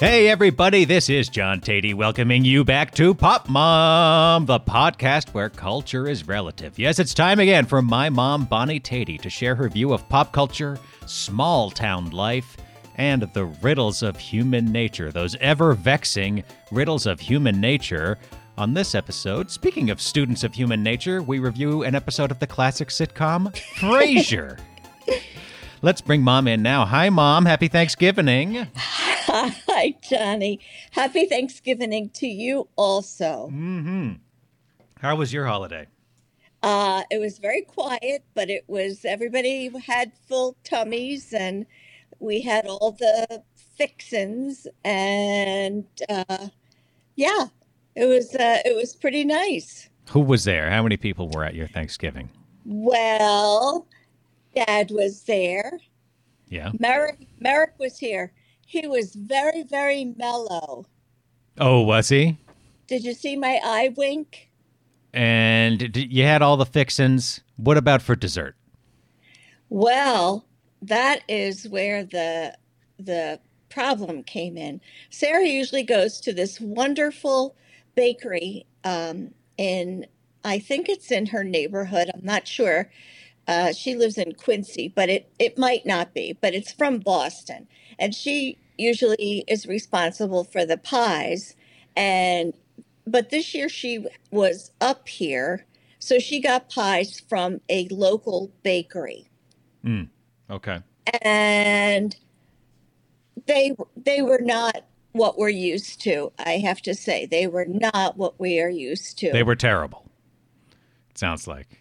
Hey, everybody, this is John Tatey welcoming you back to Pop Mom, the podcast where culture is relative. Yes, it's time again for my mom, Bonnie Tatey, to share her view of pop culture, small town life, and the riddles of human nature, those ever vexing riddles of human nature. On this episode, speaking of students of human nature, we review an episode of the classic sitcom Frasier. Let's bring mom in now. Hi, mom. Happy Thanksgiving. Hi, Johnny. Happy Thanksgiving to you also. Mm-hmm. How was your holiday? Uh, it was very quiet, but it was everybody had full tummies and we had all the fixins and uh, yeah, it was uh, it was pretty nice. Who was there? How many people were at your Thanksgiving? Well, Dad was there. Yeah. Merrick Merrick was here. He was very very mellow. Oh, was he? Did you see my eye wink? And you had all the fixins. What about for dessert? Well, that is where the the problem came in. Sarah usually goes to this wonderful bakery um, in I think it's in her neighborhood. I'm not sure. Uh, she lives in Quincy, but it it might not be. But it's from Boston, and she usually is responsible for the pies. And but this year she was up here, so she got pies from a local bakery Mm. Okay. and they they were not what we're used to. I have to say they were not what we are used to. They were terrible. It sounds like.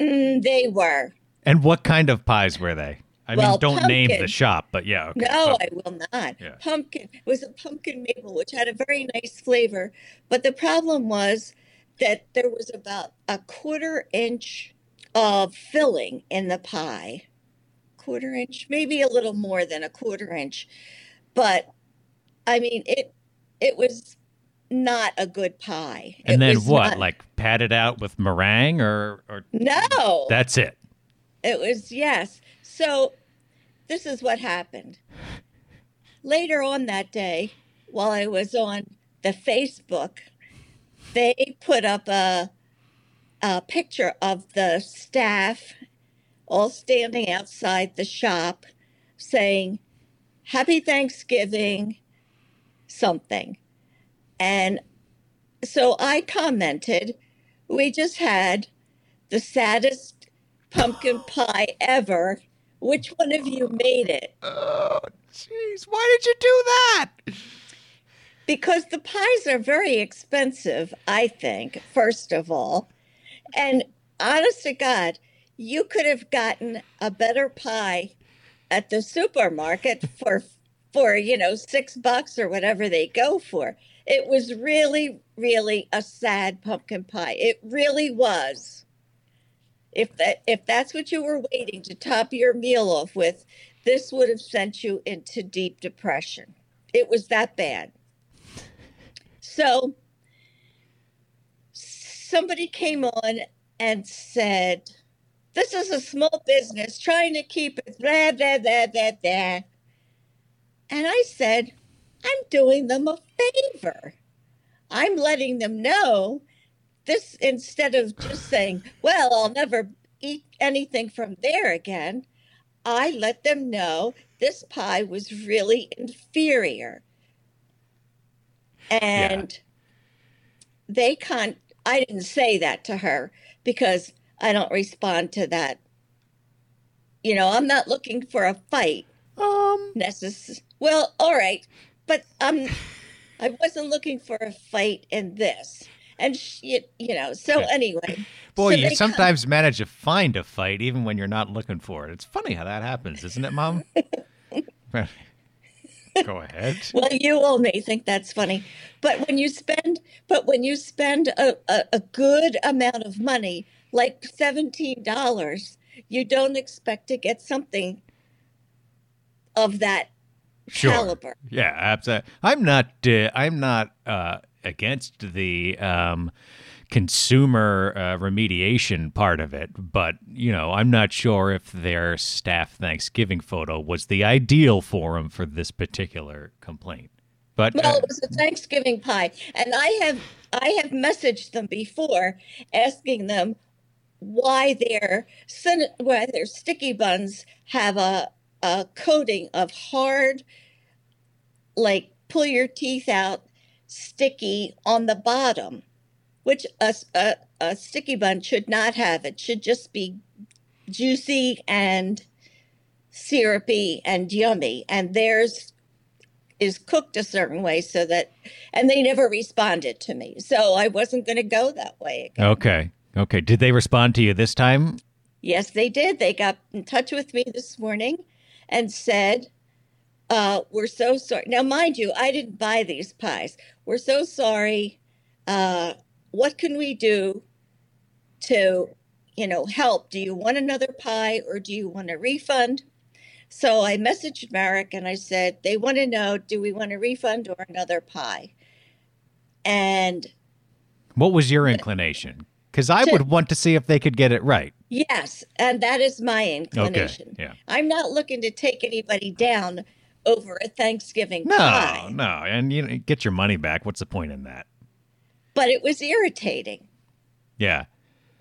Mm, they were. And what kind of pies were they? I mean, don't name the shop, but yeah. Okay. No, I will not. Yeah. Pumpkin it was a pumpkin maple, which had a very nice flavor. But the problem was that there was about a quarter inch of filling in the pie. Quarter inch, maybe a little more than a quarter inch. But I mean it it was not a good pie. and It then what? not- Like pat it out with meringue or or No. that's it. It was, yes. So this is what happened. Later on that day, while I was on the Facebook, they put up a, a picture of the staff all standing outside the shop saying, Happy Thanksgiving, something. And so I commented, We just had the saddest pumpkin pie ever. Which one of you made it? Oh, jeez. Why did you do that? Because the pies are very expensive, I think, first of all. And honest to God, you could have gotten a better pie at the supermarket for for, you know, 6 bucks or whatever they go for. It was really really a sad pumpkin pie. It really was. If that if that's what you were waiting to top your meal off with, this would have sent you into deep depression. It was that bad. So somebody came on and said, This is a small business trying to keep it blah blah blah blah blah. And I said, I'm doing them a favor. I'm letting them know this instead of just saying, Well, I'll never eat anything from there again. I let them know this pie was really inferior. And they can't, I didn't say that to her because I don't respond to that. You know, I'm not looking for a fight Um, necess- Well, all right, but um, I wasn't looking for a fight in this. And she, you know, so Yeah. anyway. boy, so you they come- sometimes manage to find a fight even when you're not looking for it. It's funny how that happens, isn't it, Mom? Go ahead. Well, you all may think that's funny, but when you spend, but when you spend a, a, a good amount of money, like seventeen dollars, you don't expect to get something of that Sure. caliber. Yeah, absolutely. I'm not. Uh, I'm not uh, against the um, consumer uh, remediation part of it, but you know, I'm not sure if their staff Thanksgiving photo was the ideal forum for this particular complaint. But Well, uh, it was a Thanksgiving pie, and I have I have messaged them before, asking them why their why their sticky buns have a a coating of hard, like pull your teeth out, sticky on the bottom, which a, a, a sticky bun should not have. It should just be juicy and syrupy and yummy, and theirs is cooked a certain way so that and they never responded to me so i wasn't going to go that way again okay, okay. Did they respond to you this time? yes they did they got in touch with me this morning and said uh, we're so sorry. Now mind you i didn't buy these pies. We're so sorry uh, what can we do to you know help? Do you want another pie or do you want a refund? So i messaged merrick and i said they want to know do we want a refund or another pie? And What was your inclination? Because I To- would want to see if they could get it right. yes and that is my inclination. Okay. Yeah. i'm not looking to take anybody down over a thanksgiving No, pie no, and you know, get your money back. What's the point in that? but it was irritating Yeah.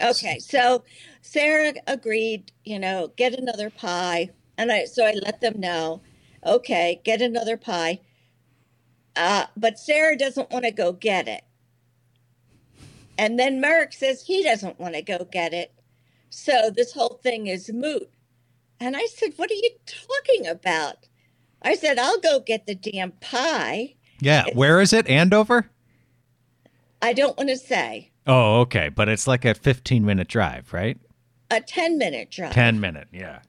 Okay, so Sarah agreed, you know, get another pie. And I so I let them know, okay, get another pie. Uh, but Sarah doesn't want to go get it. And then Merrick says he doesn't want to go get it. So this whole thing is moot. And I said, What are you talking about? I said, I'll go get the damn pie. Yeah. Where is it? Andover? I don't want to say Oh, okay. But it's like a 15 minute drive, right? a 10 minute drive. 10 minute. Yeah.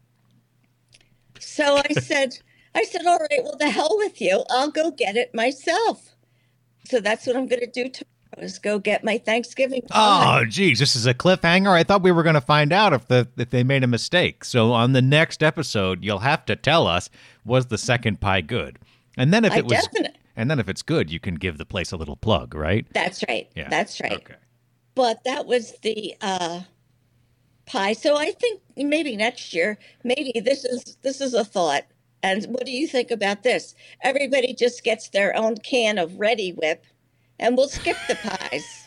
So I said, I said, all right, well, the hell with you. I'll go get it myself. So that's what I'm going to do is go get my Thanksgiving pie. Oh, geez, this is a cliffhanger. I thought we were going to find out if the if they made a mistake. So on the next episode, you'll have to tell us was the second pie good, and then if I it was, definite- and then if it's good, you can give the place a little plug, right? That's right. Yeah. That's right. Okay. But that was the uh, pie. So I think maybe next year, maybe this is this is a thought. And what do you think about this? Everybody just gets their own can of Reddi-wip, and we'll skip the pies.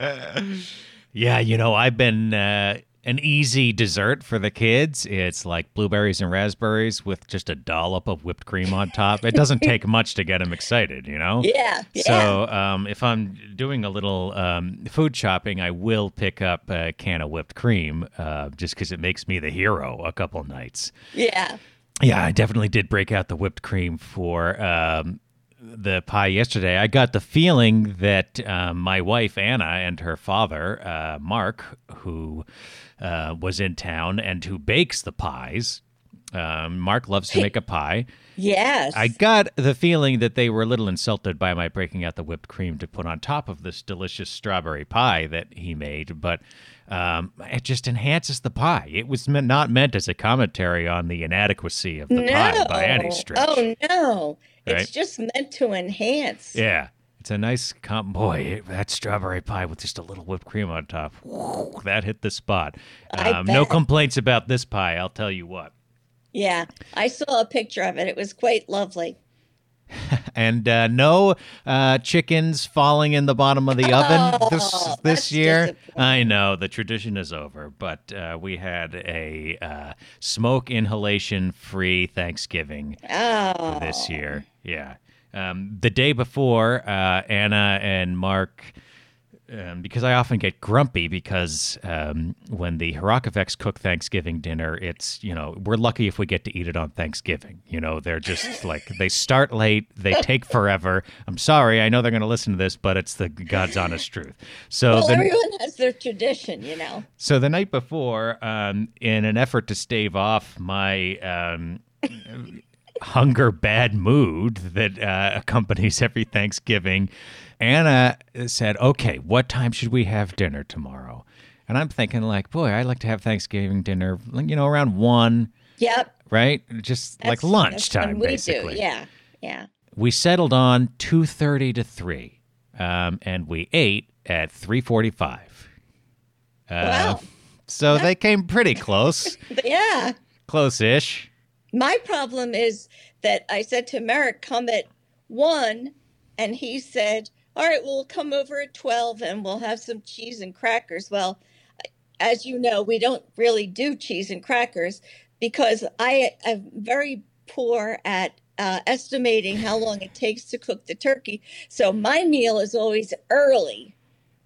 Yeah, you know, I've been uh, an easy dessert for the kids. It's like blueberries and raspberries with just a dollop of whipped cream on top. It doesn't take much to get them excited, you know? Yeah. Yeah. So um, if I'm doing a little um, food shopping, I will pick up a can of whipped cream uh, just because it makes me the hero a couple nights. yeah. Yeah, I definitely did break out the whipped cream for um, the pie yesterday. I got the feeling that um, my wife Anna and her father uh, Mark, who uh, was in town and who bakes the pies. Um, Mark loves to make a pie. Yes. I got the feeling that they were a little insulted by my breaking out the whipped cream to put on top of this delicious strawberry pie that he made, but um, it just enhances the pie. It was meant, not meant as a commentary on the inadequacy of the pie by any stretch. Oh no. Right? It's just meant to enhance. Yeah. It's a nice comp. Boy, that strawberry pie with just a little whipped cream on top. whew, that hit the spot. Um, no complaints about this pie, I'll tell you what. Yeah. I saw a picture of it. It was quite lovely. and uh, no uh, chickens falling in the bottom of the oven this Oh, this that's year. I know the tradition is over, but uh, we had a uh, smoke inhalation free Thanksgiving Oh. this year. Yeah, um, the day before, uh, Anna and Mark. Um, because I often get grumpy because um, when the Harakoveks cook Thanksgiving dinner, it's, you know, we're lucky if we get to eat it on Thanksgiving. You know, they're just like, they start late, they take forever. I'm sorry, I know they're going to listen to this, but it's the God's honest truth. So Well, the, everyone has their tradition, you know. so the night before, um, in an effort to stave off my um, hunger bad mood that uh, accompanies every Thanksgiving, Anna said, "Okay, what time should we have dinner tomorrow?" And I'm thinking, like, boy, I'd like to have Thanksgiving dinner, you know, around one, Yep. right? Just like that's- that's lunchtime, we basically. Do. Yeah. Yeah. We settled on two thirty to three, um, and we ate at 3:45. Uh, Wow. So they came pretty close, Yeah. close-ish. My problem is that I said to Merrick, come at one, and he said, All right, we'll come over at 12 and we'll have some cheese and crackers. Well, as you know, we don't really do cheese and crackers because I am very poor at uh, estimating how long it takes to cook the turkey. So my meal is always early.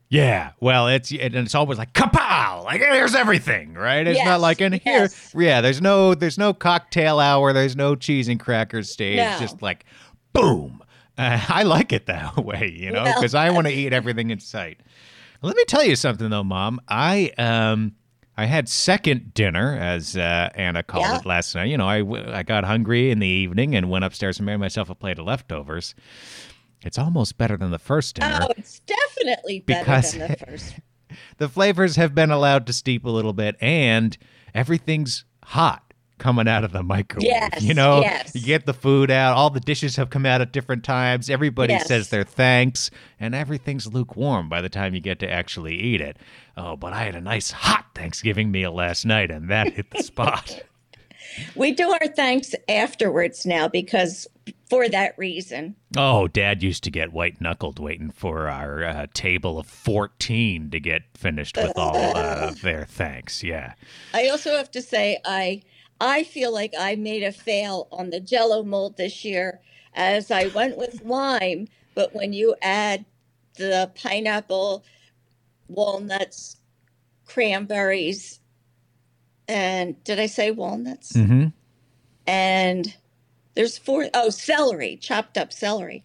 Yeah, well, it's and it's always like kapow, like here's everything, right? It's not like in here. yes. Yeah, there's no there's no cocktail hour, there's no cheese and crackers stage. No. Just like boom. Uh, I like it that way, you know, because I want to eat everything in sight. Let me tell you something though, Mom. I um I had second dinner, as uh, Anna called Yeah. it last night. You know, I I got hungry in the evening and went upstairs and made myself a plate of leftovers. It's almost better than the first dinner. Oh, it's definitely better Because- than the first. the flavors have been allowed to steep a little bit and everything's hot coming out of the microwave Yes, you know yes. you get the food out all the dishes have come out at different times everybody Yes. says their thanks and everything's lukewarm by the time you get to actually eat it oh but i had a nice hot thanksgiving meal last night and that hit the spot We do our thanks afterwards now because for that reason. oh dad used to get white knuckled waiting for our uh, table of 14 to get finished with all uh, their thanks yeah I also have to say I I feel like I made a fail on the jello mold this year as I went with lime, but when you add the pineapple, walnuts, cranberries, and did I say walnuts? mm-hmm. And there's four oh celery chopped up celery.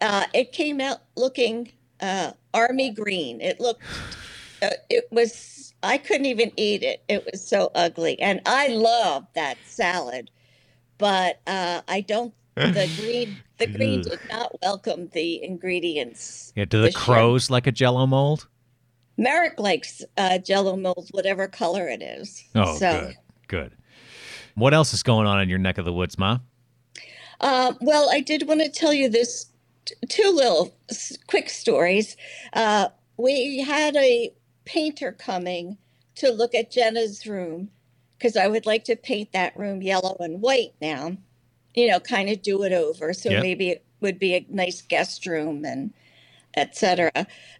Uh, it came out looking uh, army green. It looked uh, it was i couldn't even eat it it was so ugly and i love that salad but uh, i don't the green the green did not welcome the ingredients Yeah, do the crows like a jello mold? merrick likes uh, jello mold whatever color it is Oh, so good. Good. What else is going on in your neck of the woods, Ma? Uh, well, I did want to tell you this t- two little s- quick stories. Uh, we had a painter coming to look at Jenna's room because I would like to paint that room yellow and white now, you know, kind of do it over. So Yep. maybe it would be a nice guest room and etc.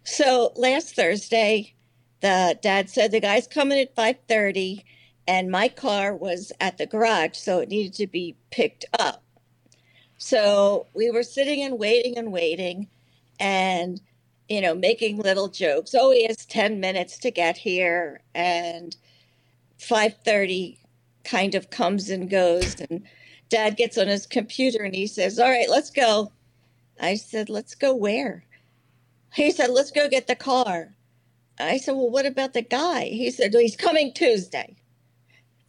So last Thursday, the dad said the guy's coming at 5:30 and my car was at the garage so it needed to be picked up. So we were sitting and waiting and waiting and you know making little jokes. Oh, he has 10 minutes to get here and 5:30 kind of comes and goes and dad gets on his computer and he says, "All right, let's go." I said, "Let's go where?" He said, "Let's go get the car." I said, "Well, what about the guy?" He said, well, "He's coming Tuesday."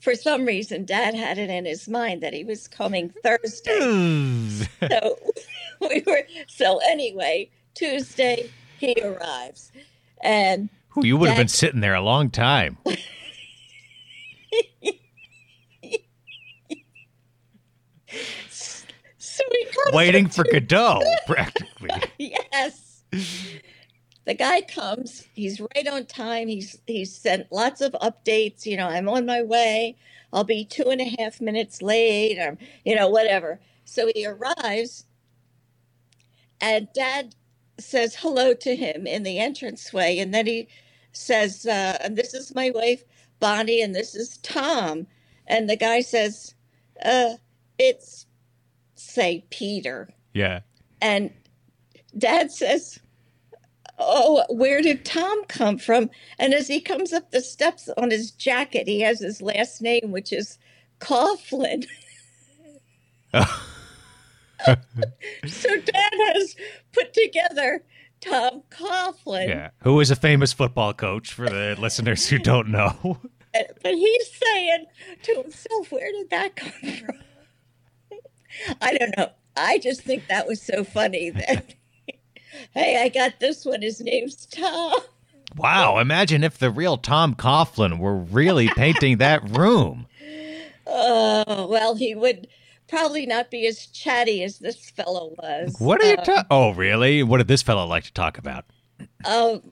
For some reason, Dad had it in his mind that he was coming Thursday. Hmm. so we were. So anyway, Tuesday he arrives, and Ooh, you would have been sitting there a long time. so Waiting for Godot, practically. yes. The guy comes. He's right on time. He's he's sent lots of updates. You know, I'm on my way. I'll be two and a half minutes late, or you know, whatever. So he arrives, and Dad says hello to him in the entranceway, and then he says, uh, "And this is my wife, Bonnie, and this is Tom." And the guy says, uh, "It's say Peter." Yeah. And dad says, Oh, where did Tom come from? And as he comes up the steps on his jacket, he has his last name, which is Coughlin. so dad has put together Tom Coughlin. Yeah. Who is a famous football coach for the listeners who don't know? But he's saying to himself, Where did that come from? I don't know. I just think that was so funny that, hey, I got this one. His name's Tom. Wow. Imagine if the real Tom Coughlin were really painting that room. Oh, well, he would probably not be as chatty as this fellow was. What are you Um, talking? Oh, really? What did this fellow like to talk about? Oh,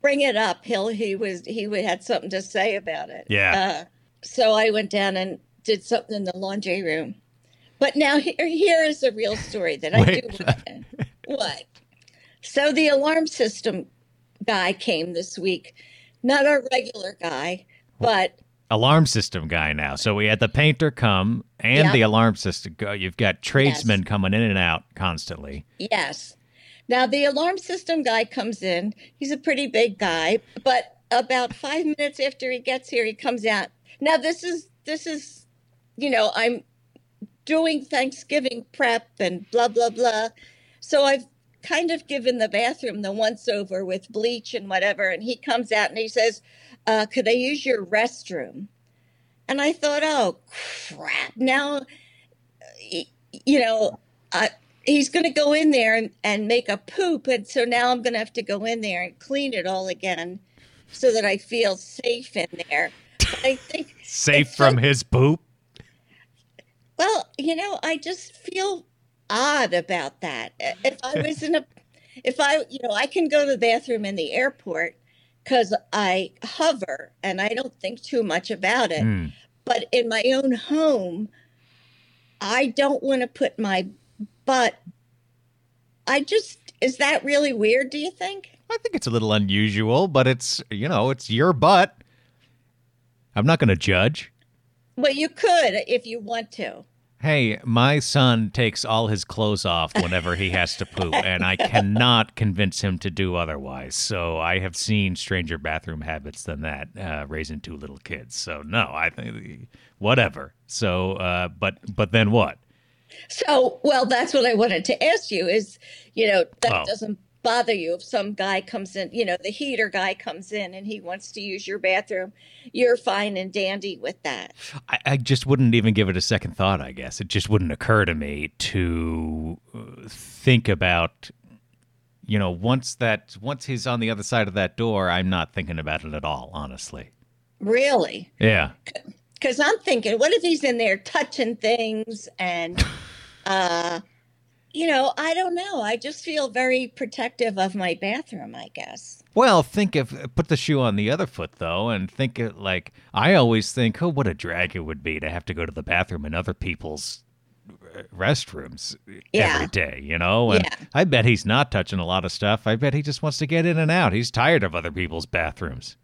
bring it up. He'll he was he had something to say about it. Yeah. Uh, so I went down and did something in the laundry room. But now here here is a real story that I Wait. do. what? So the alarm system guy came this week, not our regular guy, but Alarm system guy now. So we had the painter come and Yeah. the alarm system go. You've got tradesmen coming in and out constantly. Yes. Now the alarm system guy comes in. He's a pretty big guy, but about five minutes after he gets here, he comes out. Now this is this is, you know, I'm doing Thanksgiving prep and blah blah blah. So I've kind of given the bathroom the once over with bleach and whatever. And he comes out and he says, uh, "Could I use your restroom?" And I thought, "Oh crap! Now, you know, I, he's going to go in there and, and make a poop, and so now I'm going to have to go in there and clean it all again, so that I feel safe in there." But I think Safe It's so- from his poop. Well, you know, I just feel odd about that. If I was in a, if I, you know, I can go to the bathroom in the airport because I hover and I don't think too much about it. Hmm. But in my own home, I don't want to put my butt. I just, is that really weird, do you think? I think it's a little unusual, but it's you know it's your butt. I'm not going to judge. Well, you could if you want to. Hey, my son takes all his clothes off whenever he has to poop, and I cannot convince him to do otherwise. So I have seen stranger bathroom habits than that, uh, raising two little kids. So no, I think whatever. So, uh, but but then what? So, well, that's what I wanted to ask you is, you know, that Oh. doesn't bother you if some guy comes in, you know, the heater guy comes in and he wants to use your bathroom. You're fine and dandy with that. I, I just wouldn't even give it a second thought. I guess it just wouldn't occur to me to uh, think about. You know, once that once he's on the other side of that door, I'm not thinking about it at all. Honestly, Really? yeah. Because I'm thinking, what if he's in there touching things and, uh, you know, I don't know. I just feel very protective of my bathroom, I guess. Well, think of put the shoe on the other foot though, and think it like I always think, oh, what a drag it would be to have to go to the bathroom in other people's restrooms Yeah. every day, you know. And Yeah. I bet he's not touching a lot of stuff. I bet he just wants to get in and out. He's tired of other people's bathrooms.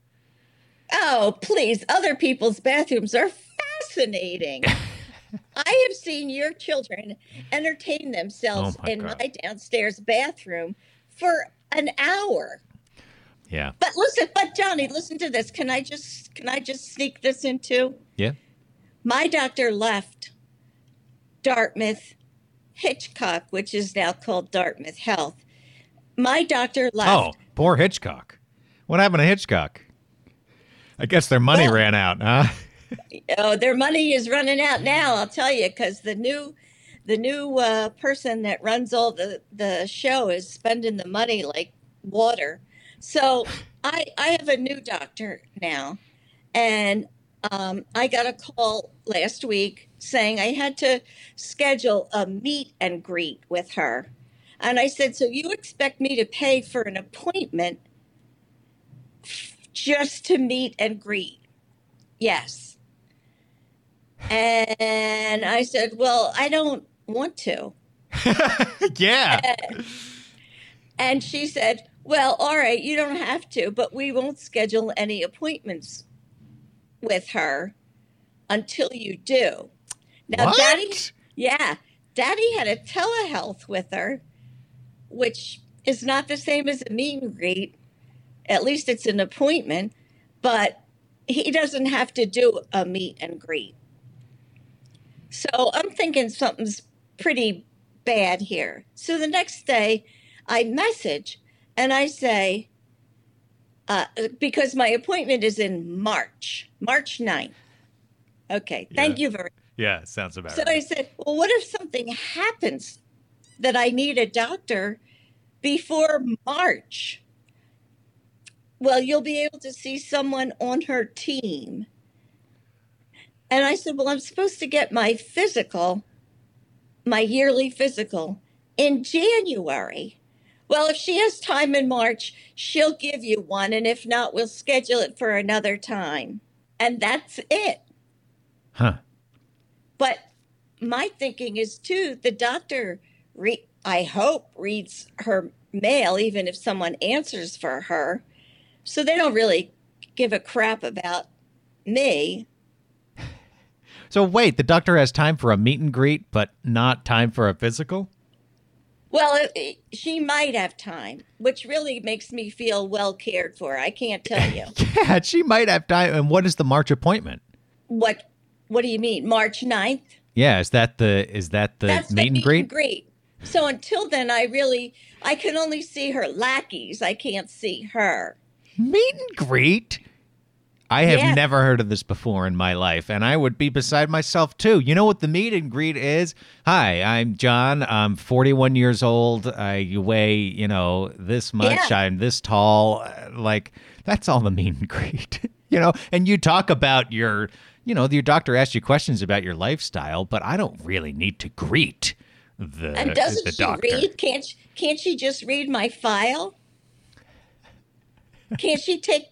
Oh, please. Other people's bathrooms are fascinating. I have seen your children entertain themselves Oh, my in God. my downstairs bathroom for an hour. Yeah, But listen, but Johnny, listen to this. Can I just can I just sneak this in too? yeah. My doctor left Dartmouth Hitchcock, which is now called Dartmouth Health. My doctor left. Oh, poor Hitchcock. What happened to Hitchcock? I guess their money Well- ran out, huh? Oh, their money is running out now. I'll tell you, because the new, the new uh, person that runs all the the show is spending the money like water. So I I have a new doctor now, and um, I got a call last week saying I had to schedule a meet and greet with her, and I said, "So you expect me to pay for an appointment just to meet and greet?" Yes. And I said, Well, I don't want to. yeah. And she said, Well, all right, you don't have to, but we won't schedule any appointments with her until you do. Now, what? Daddy, yeah, Daddy had a telehealth with her, which is not the same as a meet and greet. At least it's an appointment, but he doesn't have to do a meet and greet. So I'm thinking something's pretty bad here. So the next day, I message and I say, uh, because my appointment is in March, March 9th. Okay, thank Yeah. you very yeah, sounds about so right. I said, Well, what if something happens that I need a doctor before March? Well, you'll be able to see someone on her team. And I said, Well, I'm supposed to get my physical, my yearly physical in January. Well, if she has time in March, she'll give you one. And if not, we'll schedule it for another time. And that's it. Huh. But my thinking is too, the doctor, re- I hope, reads her mail, even if someone answers for her. So they don't really give a crap about me. So wait, the doctor has time for a meet and greet, but not time for a physical? Well, it, it- she might have time, which really makes me feel well cared for. I can't tell you. Yeah, she might have time. And what is the March appointment? what What do you mean? March 9th? Yeah, is that the is that the That's meet the and greet? greet. So until then, I really, I can only see her lackeys. I can't see her. Meet and greet? I have Yeah. never heard of this before in my life, and I would be beside myself too. You know what the meet and greet is? Hi, I'm John. I'm 41 years old. I weigh, you know, this much. Yeah. I'm this tall. Like, that's all the meet and greet, you know? And you talk about your, you know, your doctor asks you questions about your lifestyle, but I don't really need to greet the, And doesn't the she doctor. read? Can't she, can't she just read my file? Can't she take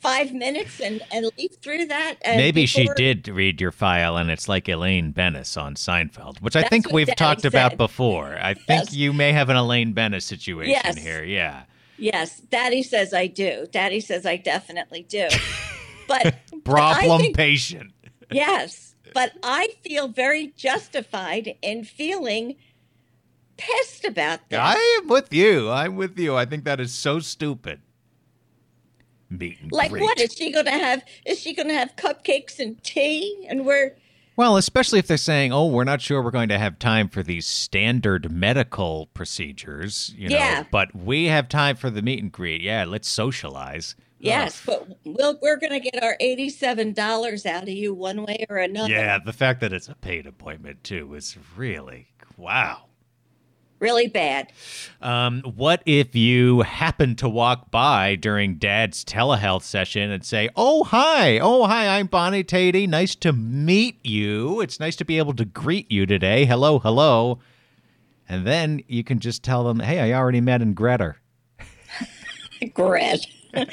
five minutes and, and leaf through that? and Maybe she did read your file, and it's like Elaine Benes on Seinfeld, which I think we've Daddy talked about before. I think you may have an Elaine Benes situation Yes. here. Yeah. Yes, Daddy says I do. Daddy says I definitely do. But Problem think- patient. yes, but I feel very justified in feeling pissed about this. I am with you. I'm with you. I think that is so stupid. Meet and like greet. what is she going to have? Is she going to have cupcakes and tea? And we're Well, especially if they're saying, "Oh, we're not sure we're going to have time for these standard medical procedures," you know, Yeah. but we have time for the meet and greet. Yeah, let's socialize. yes, Ugh. but we'll, we're going to get our eighty-seven dollars out of you one way or another. Yeah, the fact that it's a paid appointment too is really wow. Really bad. Um, what if you happen to walk by during Dad's telehealth session and say, "Oh hi, oh hi, I'm Bonnie Tatey. Nice to meet you. It's nice to be able to greet you today. Hello, hello." And then you can just tell them, "Hey, I already met in Greta." Gret. I,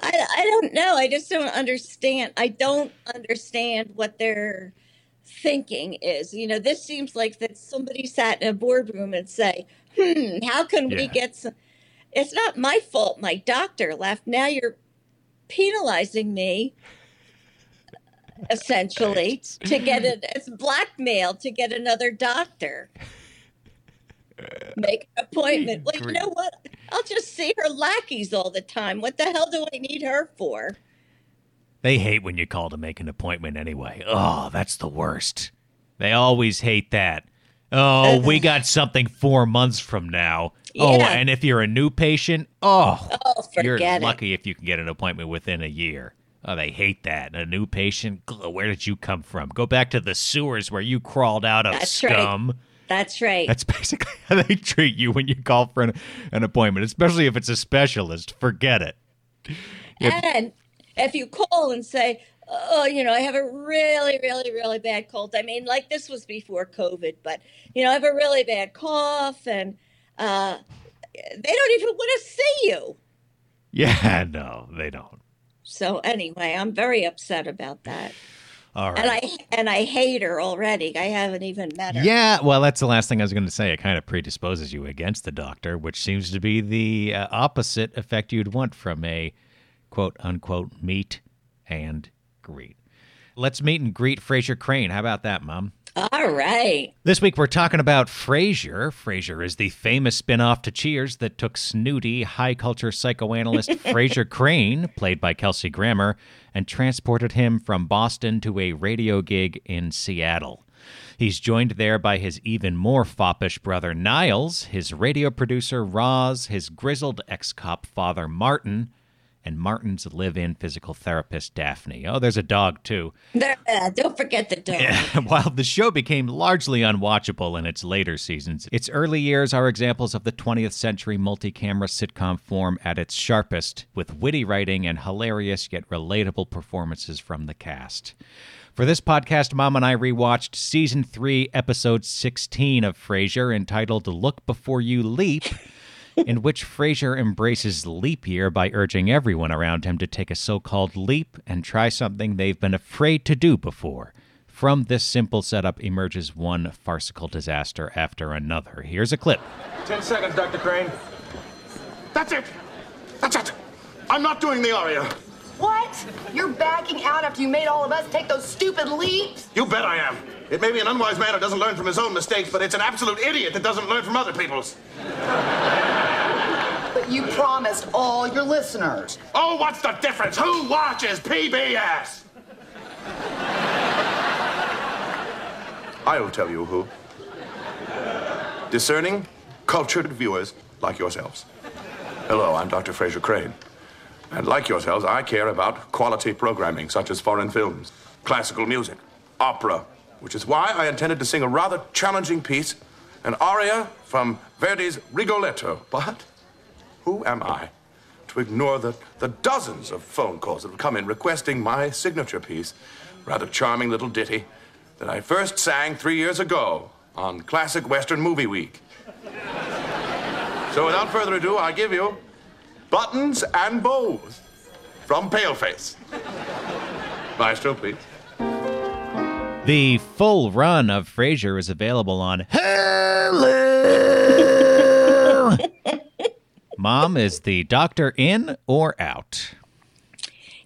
I don't know. I just don't understand. I don't understand what their thinking is. You know, this seems like that somebody sat in a boardroom and say, "Hmm, how can we get some?" It's not my fault. My doctor left. Now you're penalizing me, essentially, to get it. It's blackmail to get another doctor. Make an appointment. Well, you know what? I'll just see her lackeys all the time. What the hell do I need her for? They hate when you call to make an appointment anyway. Oh, that's the worst. They always hate that. Oh, uh, we got something four months from now. Oh, and if you're a new patient, oh, Oh, you're it. lucky if you can get an appointment within a year. Oh, they hate that. A new patient? Where did you come from? Go back to the sewers where you crawled out of That's right. That's right. That's basically how they treat you when you call for an, an appointment, especially if it's a specialist. Forget it. And if you call and say, oh, you know, I have a really, really, really bad cold. I mean, like this was before COVID, but, you know, I have a really bad cough and uh, they don't even want to see you. Yeah, no, they don't. So anyway, I'm very upset about that. All right. And I and I hate her already. I haven't even met her. Yeah, well, that's the last thing I was going to say. It kind of predisposes you against the doctor, which seems to be the uh, opposite effect you'd want from a quote unquote meet and greet. Let's meet and greet Frasier Crane. How about that, Mom? All right. This week we're talking about Frasier. Frasier is the famous spin-off to Cheers that took snooty high culture psychoanalyst Frasier Crane, played by Kelsey Grammer, and transported him from Boston to a radio gig in Seattle. He's joined there by his even more foppish brother Niles, his radio producer Roz, his grizzled ex-cop father Martin, and Martin's live-in physical therapist Daphne. Oh, there's a dog too. There, uh, don't forget the dog. While the show became largely unwatchable in its later seasons, its early years are examples of the 20th century multi camera sitcom form at its sharpest, with witty writing and hilarious yet relatable performances from the cast. For this podcast, Mom and I rewatched season 3, episode 16 of Frasier entitled Look Before You Leap. In which Frasier embraces leap year by urging everyone around him to take a so called leap and try something they've been afraid to do before. From this simple setup emerges one farcical disaster after another. Here's a clip. Ten seconds, Dr. Crane. That's it. That's it. I'm not doing the aria. What? You're backing out after you made all of us take those stupid leaps? You bet I am. It may be an unwise man who doesn't learn from his own mistakes, but it's an absolute idiot that doesn't learn from other people's. But you promised all your listeners. Oh, what's the difference? Who watches PBS? I'll tell you who. Discerning, cultured viewers like yourselves. Hello, I'm Dr. Frasier Crane. And like yourselves, I care about quality programming, such as foreign films, classical music, opera, which is why I intended to sing a rather challenging piece, an aria from Verdi's Rigoletto. But who am I to ignore the, the dozens of phone calls that have come in requesting my signature piece, rather charming little ditty, that I first sang three years ago on Classic Western Movie Week. So without further ado, I give you Buttons and Bows from Paleface. Maestro, please. The full run of Frasier is available on Hulu. Mom, is the doctor in or out?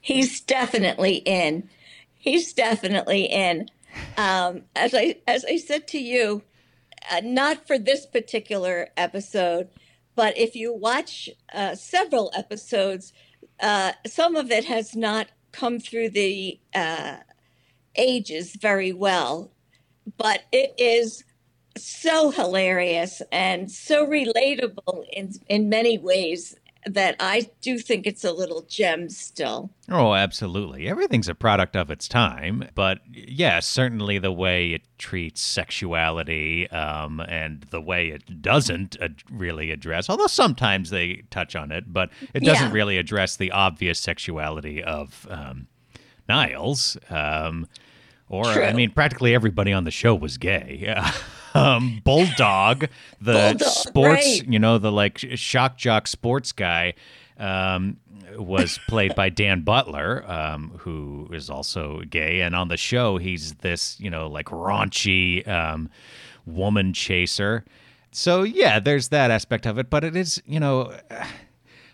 He's definitely in. He's definitely in. Um, as I as I said to you, uh, not for this particular episode, but if you watch uh, several episodes, uh, some of it has not come through the uh, ages very well, but it is so hilarious and so relatable in in many ways that I do think it's a little gem still. Oh, absolutely. Everything's a product of its time, but yeah, certainly the way it treats sexuality um, and the way it doesn't ad- really address, although sometimes they touch on it, but it doesn't Yeah. really address the obvious sexuality of um, Niles. Um, or, I mean, practically everybody on the show was gay. um, Bulldog, the Bulldog, sports, right. you know, the like shock jock sports guy, um, was played by Dan Butler, um, who is also gay. And on the show, he's this, you know, like raunchy um, woman chaser. So, yeah, there's that aspect of it. But it is, you know.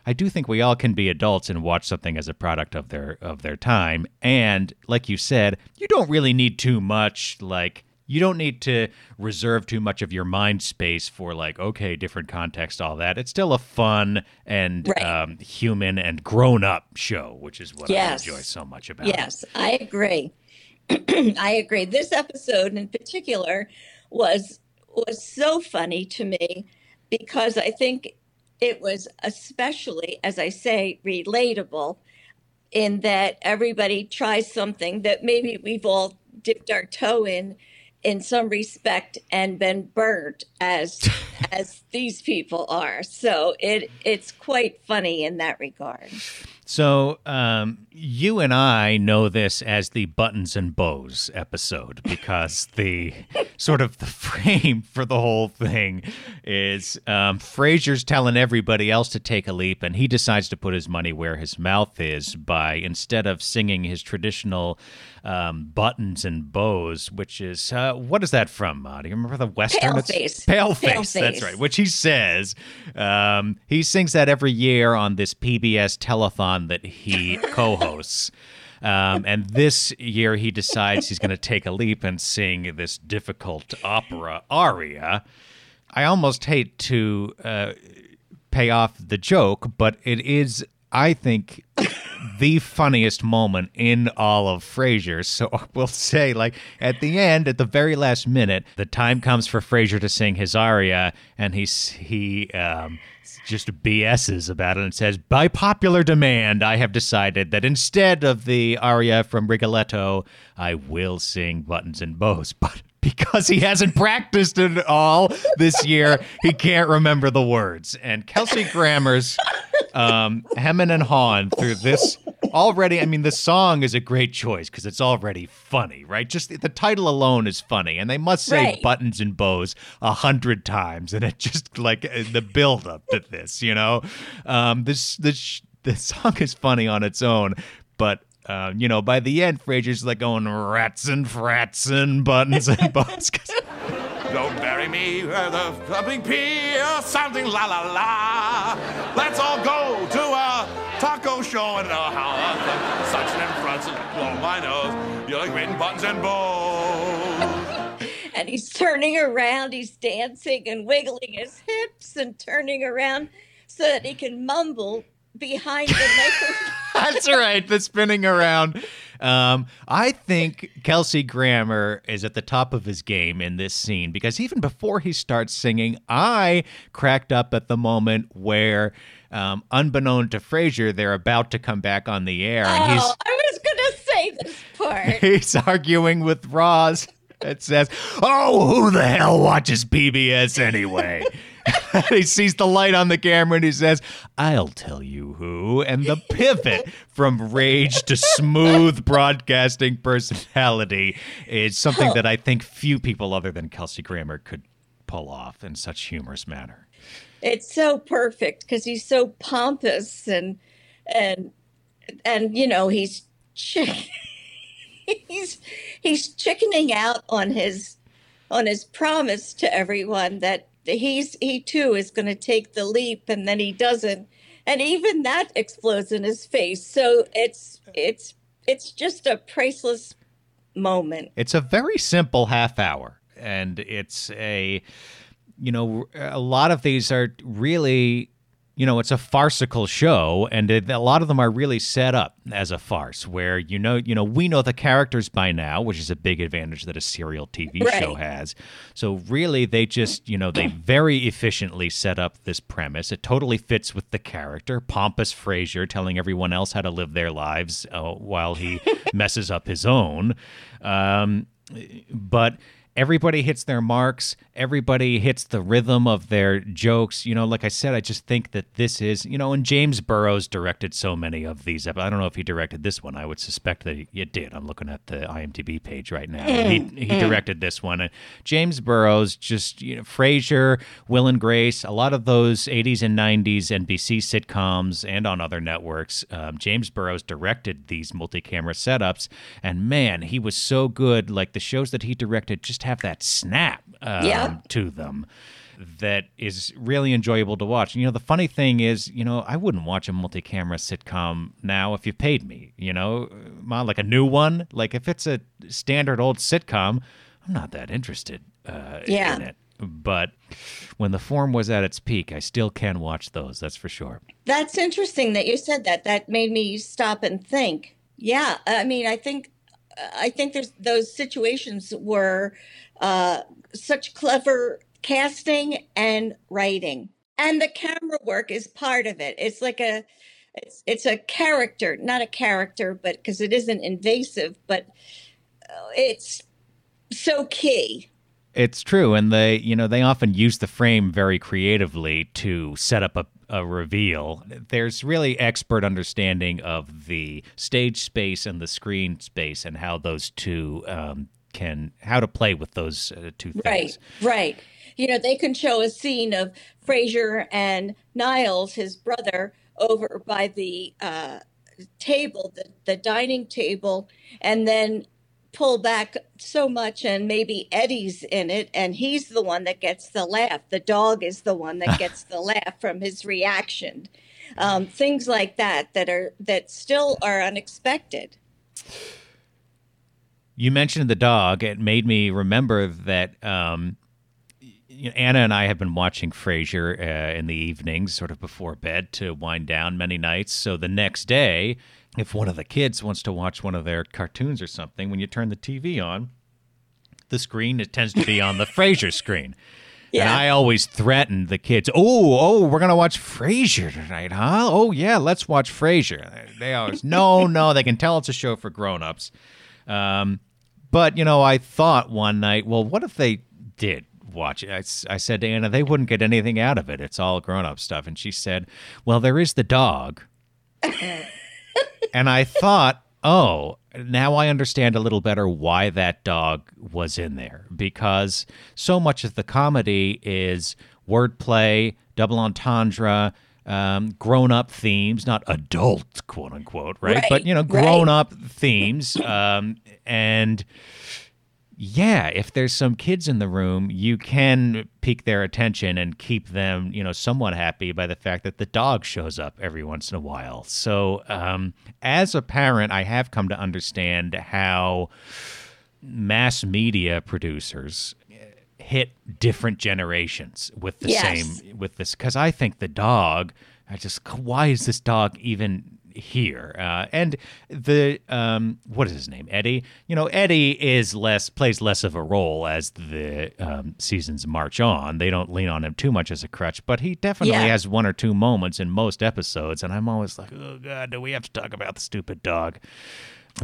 I do think we all can be adults and watch something as a product of their of their time. And like you said, you don't really need too much like you don't need to reserve too much of your mind space for like okay different context all that it's still a fun and Right. um, human and grown up show which is what Yes. i enjoy so much about it Yes, I agree. I agree. This episode in particular was was so funny to me because I think it was especially, as I say, relatable in that everybody tries something that maybe we've all dipped our toe in in some respect and been burnt as as these people are. So it it's quite funny in that regard. So, um, you and I know this as the buttons and bows episode because the sort of the frame for the whole thing is um, telling everybody else to take a leap, and he decides to put his money where his mouth is by instead of singing his traditional um, buttons and bows, which is uh, what is that from? Uh, do you remember the western? It's- Paleface. Paleface. That's right which he says um, he sings that every year on this PBS telethon that he co-hosts. Um, and this year he decides he's going to take a leap and sing this difficult opera aria. I almost hate to uh, pay off the joke, but it is, I think, the funniest moment in all of Frasier. So we'll say, like, at the end, at the very last minute, the time comes for Frasier to sing his aria, and he's he um, just BSs about it and says, "By popular demand, I have decided that instead of the aria from Rigoletto, I will sing Buttons and Bows." But because he hasn't practiced it at all this year, he can't remember the words. And Kelsey Grammer's um, hemming and hawing through this already, I mean, the song is a great choice because it's already funny, right? Just the title alone is funny, and they must say Right. buttons and bows a hundred times, and it just like uh, the build up to this, you know. Um, this this the song is funny on its own, but. Uh, you know, by the end, Frasier's like going rats and frats and buttons and bows. 'cause- Don't bury me with a thumping pea or something la la la. Let's all go to a taco show and know how such and fronts and blow my nose. You're like written buttons and bows. and he's turning around, he's dancing and wiggling his hips and turning around so that he can mumble behind the microphone. That's right. The spinning around. Um, I think Kelsey Grammer is at the top of his game in this scene because even before he starts singing, I cracked up at the moment where, um, unbeknown to Frasier, they're about to come back on the air, and he's Oh, I was going to say this part. he's arguing with Roz. It says, "Oh, who the hell watches PBS anyway?" he sees the light on the camera and he says, "I'll tell you who." And the pivot from rage to smooth broadcasting personality is something that I think few people other than Kelsey Grammer could pull off in such humorous manner. It's so perfect because he's so pompous and and and you know he's he's he's chickening out on his on his promise to everyone that he's he too is going to take the leap and then he doesn't. And even that explodes in his face. So it's it's it's just a priceless moment. It's a very simple half hour, and it's a, you know, a lot of these are really, you know, it's a farcical show, and it, a lot of them are really set up as a farce, where you know, you know, we know the characters by now, which is a big advantage that a serial TV show has. So really, they just, you know, they very efficiently set up this premise. It totally fits with the character, pompous Frasier telling everyone else how to live their lives uh, while he messes up his own. Um, but everybody hits their marks everybody hits the rhythm of their jokes. You know like i said i just think that this is you know and james burrows directed so many of these i don't know if he directed this one. I would suspect that he it did. I'm looking at the imdb page right now. He, he directed this one. And james burrows just you know frasier will and grace a lot of those 80s and 90s nbc sitcoms and on other networks um, james burrows directed these multi-camera setups. And man he was so good. Like the shows that he directed just have that snap um, Yeah. to them that is really enjoyable to watch. And, You know, the funny thing is, you know, I wouldn't watch a multi-camera sitcom now if you paid me, you know, like a new one. Like if it's a standard old sitcom, I'm not that interested uh, Yeah. in it. But when the form was at its peak, I still can watch those. That's for sure. That's interesting that you said that. That made me stop and think. Yeah, I mean, I think, I think there's those situations were uh, such clever casting and writing, and the camera work is part of it. It's like a, it's it's a character, not a character, but because it isn't invasive, but uh, it's so key. It's true, and they, you know, they often use the frame very creatively to set up a, a reveal. There's really expert understanding of the stage space and the screen space, and how those two um, can, how to play with those uh, two things. Right, right. You know, they can show a scene of Frasier and Niles, his brother, over by the uh, table, the, the dining table, and then pull back so much, and maybe Eddie's in it, and he's the one that gets the laugh. The dog is the one that gets the laugh from his reaction. Um, things like that that are that still are unexpected. You mentioned the dog. It made me remember that um, Anna and I have been watching Frasier uh, in the evenings, sort of before bed, to wind down many nights. So the next day, if one of the kids wants to watch one of their cartoons or something, when you turn the TV on, the screen it tends to be on the Frasier screen. Yeah. And I always threaten the kids, oh, oh, we're gonna watch Frasier tonight, huh? Oh yeah, let's watch Frasier. They always, no, no, they can tell it's a show for grown-ups. Um, but you know, I thought one night, well, what if they did watch it? I said to Anna, they wouldn't get anything out of it. It's all grown-up stuff. And she said, well, there is the dog. and I thought, oh, now I understand a little better why that dog was in there because so much of the comedy is wordplay, double entendre, um, grown up themes, not adult, quote unquote, right? Right, but, you know, right. grown up themes. Um, and yeah, if there's some kids in the room, you can pique their attention and keep them, you know, somewhat happy by the fact that the dog shows up every once in a while. So, um, as a parent, I have come to understand how mass media producers hit different generations with the Yes. same with this because I think the dog. I just why is this dog even here? Uh, and the um, what is his name? Eddie. You know, Eddie is less plays less of a role as the um, seasons march on. They don't lean on him too much as a crutch, but he definitely Yeah. has one or two moments in most episodes, and I'm always like, oh god, do we have to talk about the stupid dog?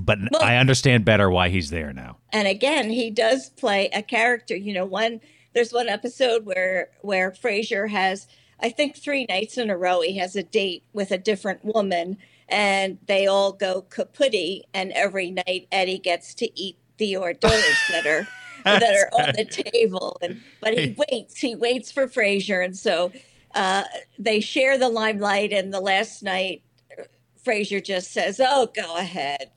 But Well- I understand better why he's there now. and again he does play a character you know one there's one episode where where frasier has i think three nights in a row he has a date with a different woman and they all go kaputty and every night eddie gets to eat the hors d'oeuvres that are that are on the table and but he waits he waits for frasier and so uh, they share the limelight and the last night Frasier just says, "Oh, go ahead."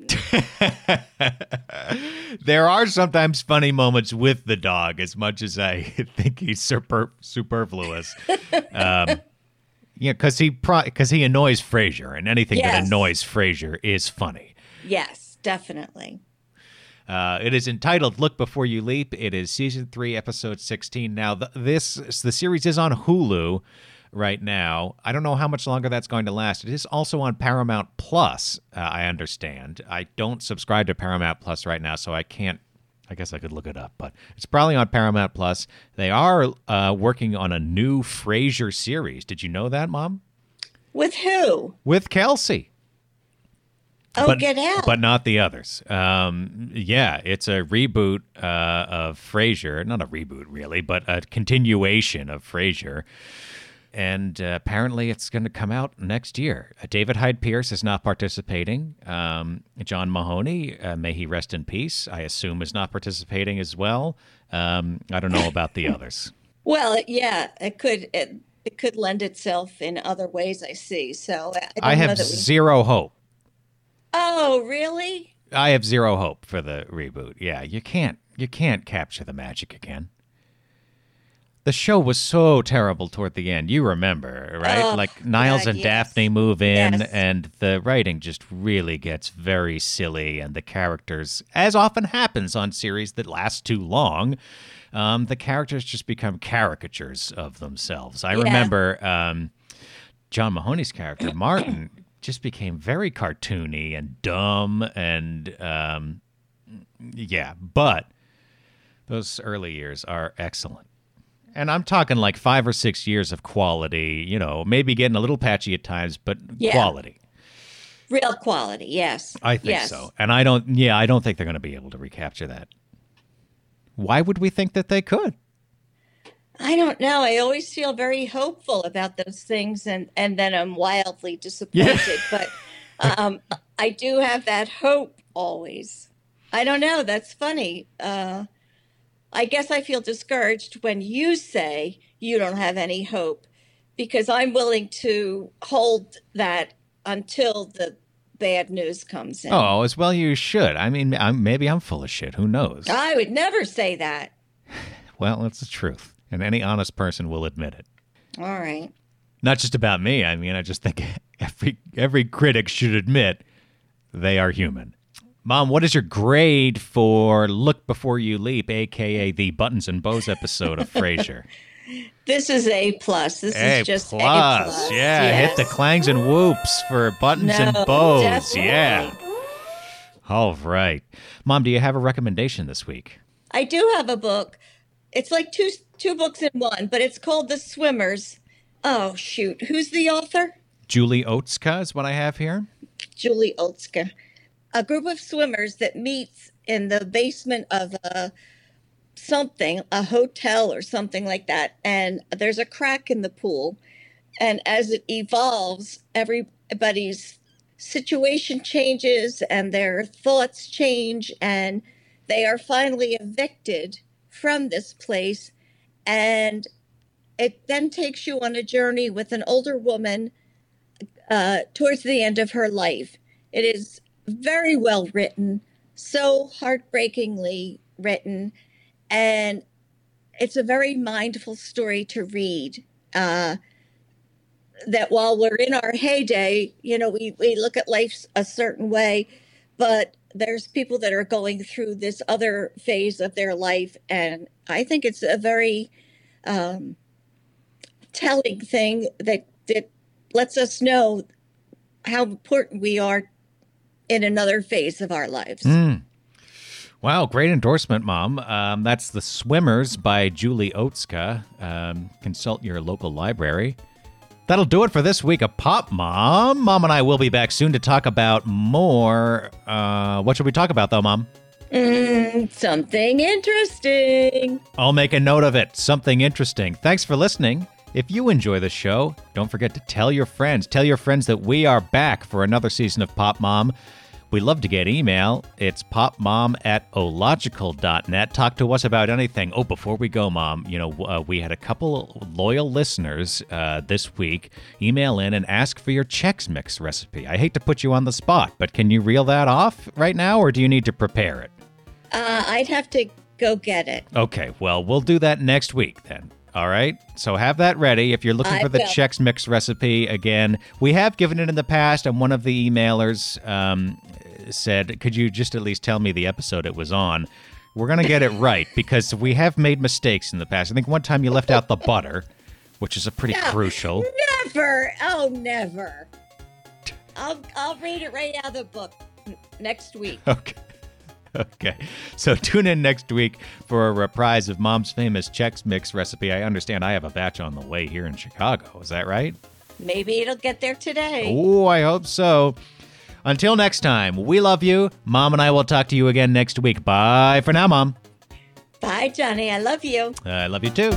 there are sometimes funny moments with the dog, as much as I think he's super, superfluous. Um, yeah, because he because he annoys Frasier, and anything that annoys Frasier is funny. Yes, definitely. Uh, it is entitled "Look Before You Leap." It is season three, episode sixteen. Now, th- this the series is on Hulu right now. I don't know how much longer that's going to last. It is also on Paramount Plus. Uh, I understand. I don't subscribe to Paramount Plus right now, so I can't. I guess I could look it up, but it's probably on Paramount Plus. They are uh, working on a new Frasier series. Did you know that, Mom? With who? With Kelsey Oh, but, get out. but not the others. Um, yeah, it's a reboot uh, of Frasier. Not a reboot, really, but a continuation of Frasier. And uh, apparently, it's going to come out next year. Uh, David Hyde Pierce is not participating. Um, John Mahoney, uh, may he rest in peace, I assume is not participating as well. Um, I don't know about the others. well, yeah, it could it, it could lend itself in other ways. I see. So I, don't I know have we- zero hope. Oh, really? I have zero hope for the reboot. Yeah, you can't you can't capture the magic again. The show was so terrible toward the end. You remember, right? Oh, like Niles God, and yes. Daphne move in Yes. and the writing just really gets very silly and the characters as often happens on series that last too long, um, the characters just become caricatures of themselves. I Yeah. remember um, John Mahoney's character, Martin, just became very cartoony and dumb and um, yeah, but those early years are excellent. And I'm talking like five or six years of quality, you know, maybe getting a little patchy at times, but Yeah. quality. Real quality. Yes. I think yes. so. And I don't, yeah, I don't think they're going to be able to recapture that. Why would we think that they could? I don't know. I always feel very hopeful about those things, and and then I'm wildly disappointed. But um, I do have that hope always. I don't know. That's funny. Uh, I guess I feel discouraged when you say you don't have any hope, because I'm willing to hold that until the bad news comes in. Oh, as well you should. I mean, I'm, maybe I'm full of shit. Who knows? I would never say that. Well, it's the truth. And any honest person will admit it. All right. Not just about me. I mean, I just think every every critic should admit they are human. Mom, what is your grade for Look Before You Leap, aka the Buttons and Bows episode of Frasier? This is A plus. This A is just plus. A plus. Yeah, hit the Yes. clangs and whoops for Buttons and Bows. definitely. Yeah. All right. Mom, do you have a recommendation this week? I do have a book. It's like two two books in one, but it's called The Swimmers. Oh shoot, who's the author? Julie Oatska is what I have here. Julie Olska. A group of swimmers that meets in the basement of a something, a hotel or something like that, and there's a crack in the pool, and as it evolves, everybody's situation changes and their thoughts change, and they are finally evicted from this place. And it then takes you on a journey with an older woman uh, towards the end of her life. It is very well written, so heartbreakingly written, and it's a very mindful story to read. Uh, that while we're in our heyday, you know, we, we look at life a certain way, but there's people that are going through this other phase of their life. And I think it's a very um, telling thing that, that lets us know how important we are in another phase of our lives. Mm. Wow, great endorsement, Mom. Um, that's The Swimmers by Julie Otsuka. Um, consult your local library. That'll do it for this week of Pop Mom. Mom and I will be back soon to talk about more. Uh, what should we talk about, though, Mom? Mm, something interesting. I'll make a note of it. Something interesting. Thanks for listening. If you enjoy the show, don't forget to tell your friends. Tell your friends that we are back for another season of Pop Mom. We love to get email. It's popmom at ological.net. Talk to us about anything. Oh, before we go, Mom, you know, uh, we had a couple loyal listeners uh, this week email in and ask for your Chex Mix recipe. I hate to put you on the spot, but can you reel that off right now, or do you need to prepare it? Uh, I'd have to go get it. Okay, well, we'll do that next week then. All right. So have that ready. If you're looking I for the will. Chex Mix recipe, again, we have given it in the past, and one of the emailers um, said, Could you just at least tell me the episode it was on? We're going to get it right because we have made mistakes in the past. I think one time you left out the butter, which is a pretty No, crucial. Never. Oh, never. I'll I'll read it right out of the book next week. Okay. Okay. So tune in next week for a reprise of Mom's famous Chex Mix recipe. I understand I have a batch on the way here in Chicago. Is that right? Maybe it'll get there today. Oh, I hope so. Until next time, we love you. Mom and I will talk to you again next week. Bye for now, Mom. Bye, Johnny. I love you. I love you too.